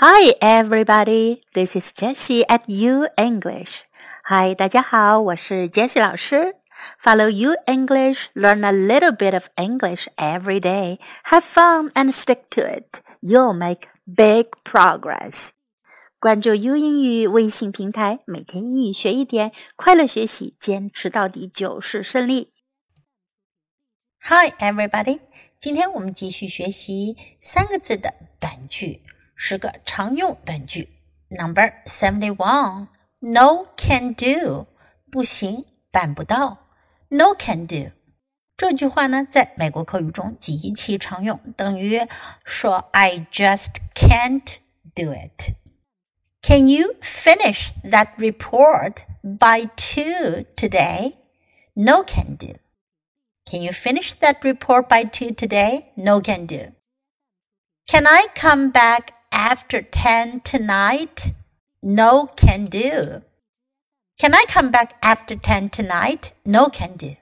Hi, everybody. This is Jessie at U English. Hi, 大家好，我是 Jessie 老师。Follow U English, learn a little bit of English every day. Have fun and stick to it. You'll make big progress. 关注 U 英语微信平台，每天英语学一点，快乐学习，坚持到底就是胜利。Hi, everybody. 今天我们继续学习三个字的短句。 十个常用短句。Number seventy one, no can do，不行，办不到。No can do 这句话呢，在美国口语中极其常用，等于说 I just can't do it。Can you finish that report by two today? No can do. Can you finish that report by two today? No can do. Can I come back after 10 tonight? No can do. Can I come back after 10 tonight? No can do.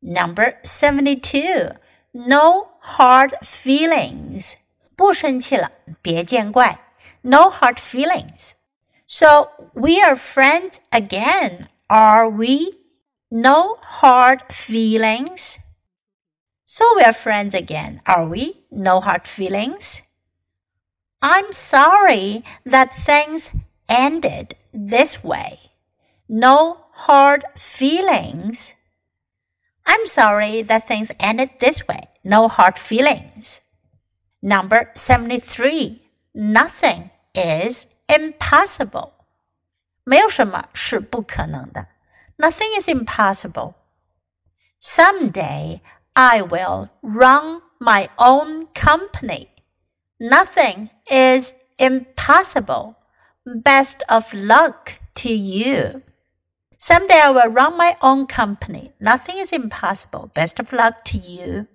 Number 72. No hard feelings. 不生气了，别见怪。No hard feelings. So we are friends again, are we? No hard feelings. So we are friends again, are we? No hard feelings. I'm sorry that things ended this way. No hard feelings. I'm sorry that things ended this way. No hard feelings. Number 73. Nothing is impossible. 没有什么是不可能的. Nothing is impossible. Someday I will run my own company. Nothing is impossible. Best of luck to you. Someday I will run my own company. Nothing is impossible. Best of luck to you.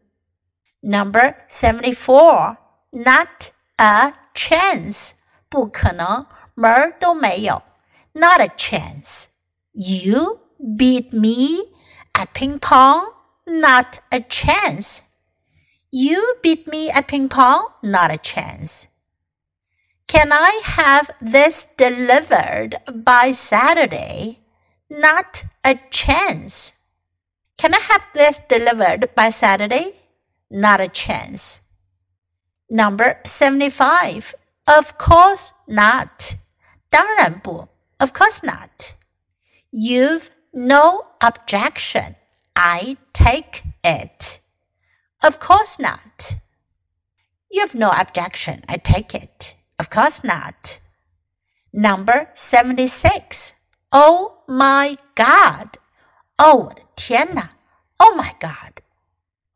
Number 74. Not a chance. 不可能，门儿都没有。Not a chance. You beat me at ping pong? Not a chance. You beat me at ping pong? Not a chance. Can I have this delivered by Saturday? Not a chance. Can I have this delivered by Saturday? Not a chance. Number 75. Of course not. 当然不. Of course not. You've no objection. I take it. Of course not. You have no objection, I take it. Of course not. Number 76. Oh my God. Oh, Oh my God.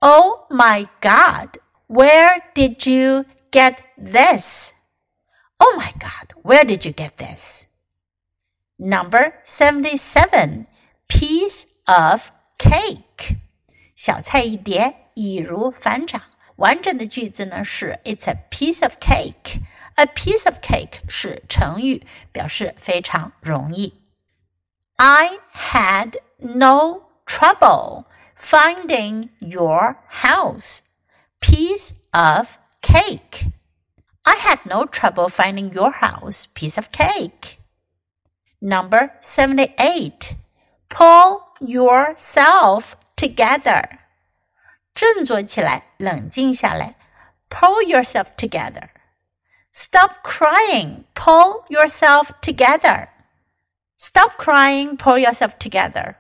Oh my God. Where did you get this? Oh my God. Where did you get this? Number 77. Piece of cake. 小菜一碟。易如反掌。完整的句子呢是 It's a piece of cake。A piece of cake 是成语，表示非常容易。I had no trouble finding your house. Piece of cake. I had no trouble finding your house. Piece of cake. Number 78. Pull yourself together. 振作起来，冷静下来，pull yourself together. Stop crying, pull yourself together. Stop crying, pull yourself together.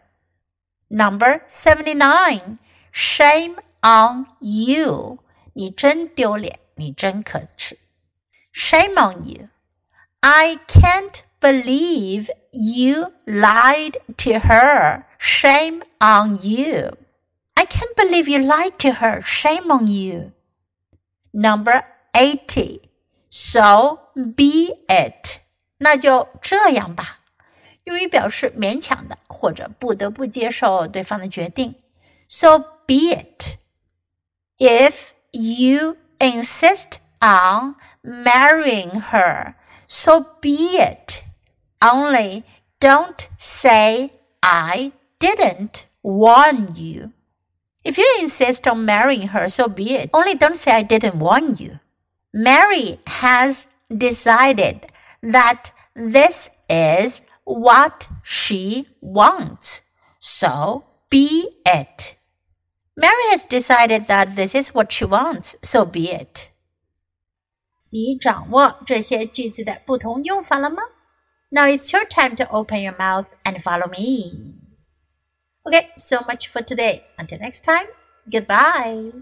Number 79. Shame on you. 你真丢脸，你真可耻。Shame on you. I can't believe you lied to her. Shame on you. I can't believe you lied to her. Shame on you. Number 80. So be it. 那就这样吧，用于表示勉强的或者不得不接受对方的决定。So be it. If you insist on marrying her, so be it. Only don't say I didn't warn you. If you insist on marrying her, so be it. Only don't say I didn't warn you. Marry has decided that this is what she wants. So be it. Mary has decided that this is what she wants, so be it. 你掌握这些句子的不同用法了吗 ？Now it's your time to open your mouth and follow me. Okay, so much for today. Until next time, goodbye.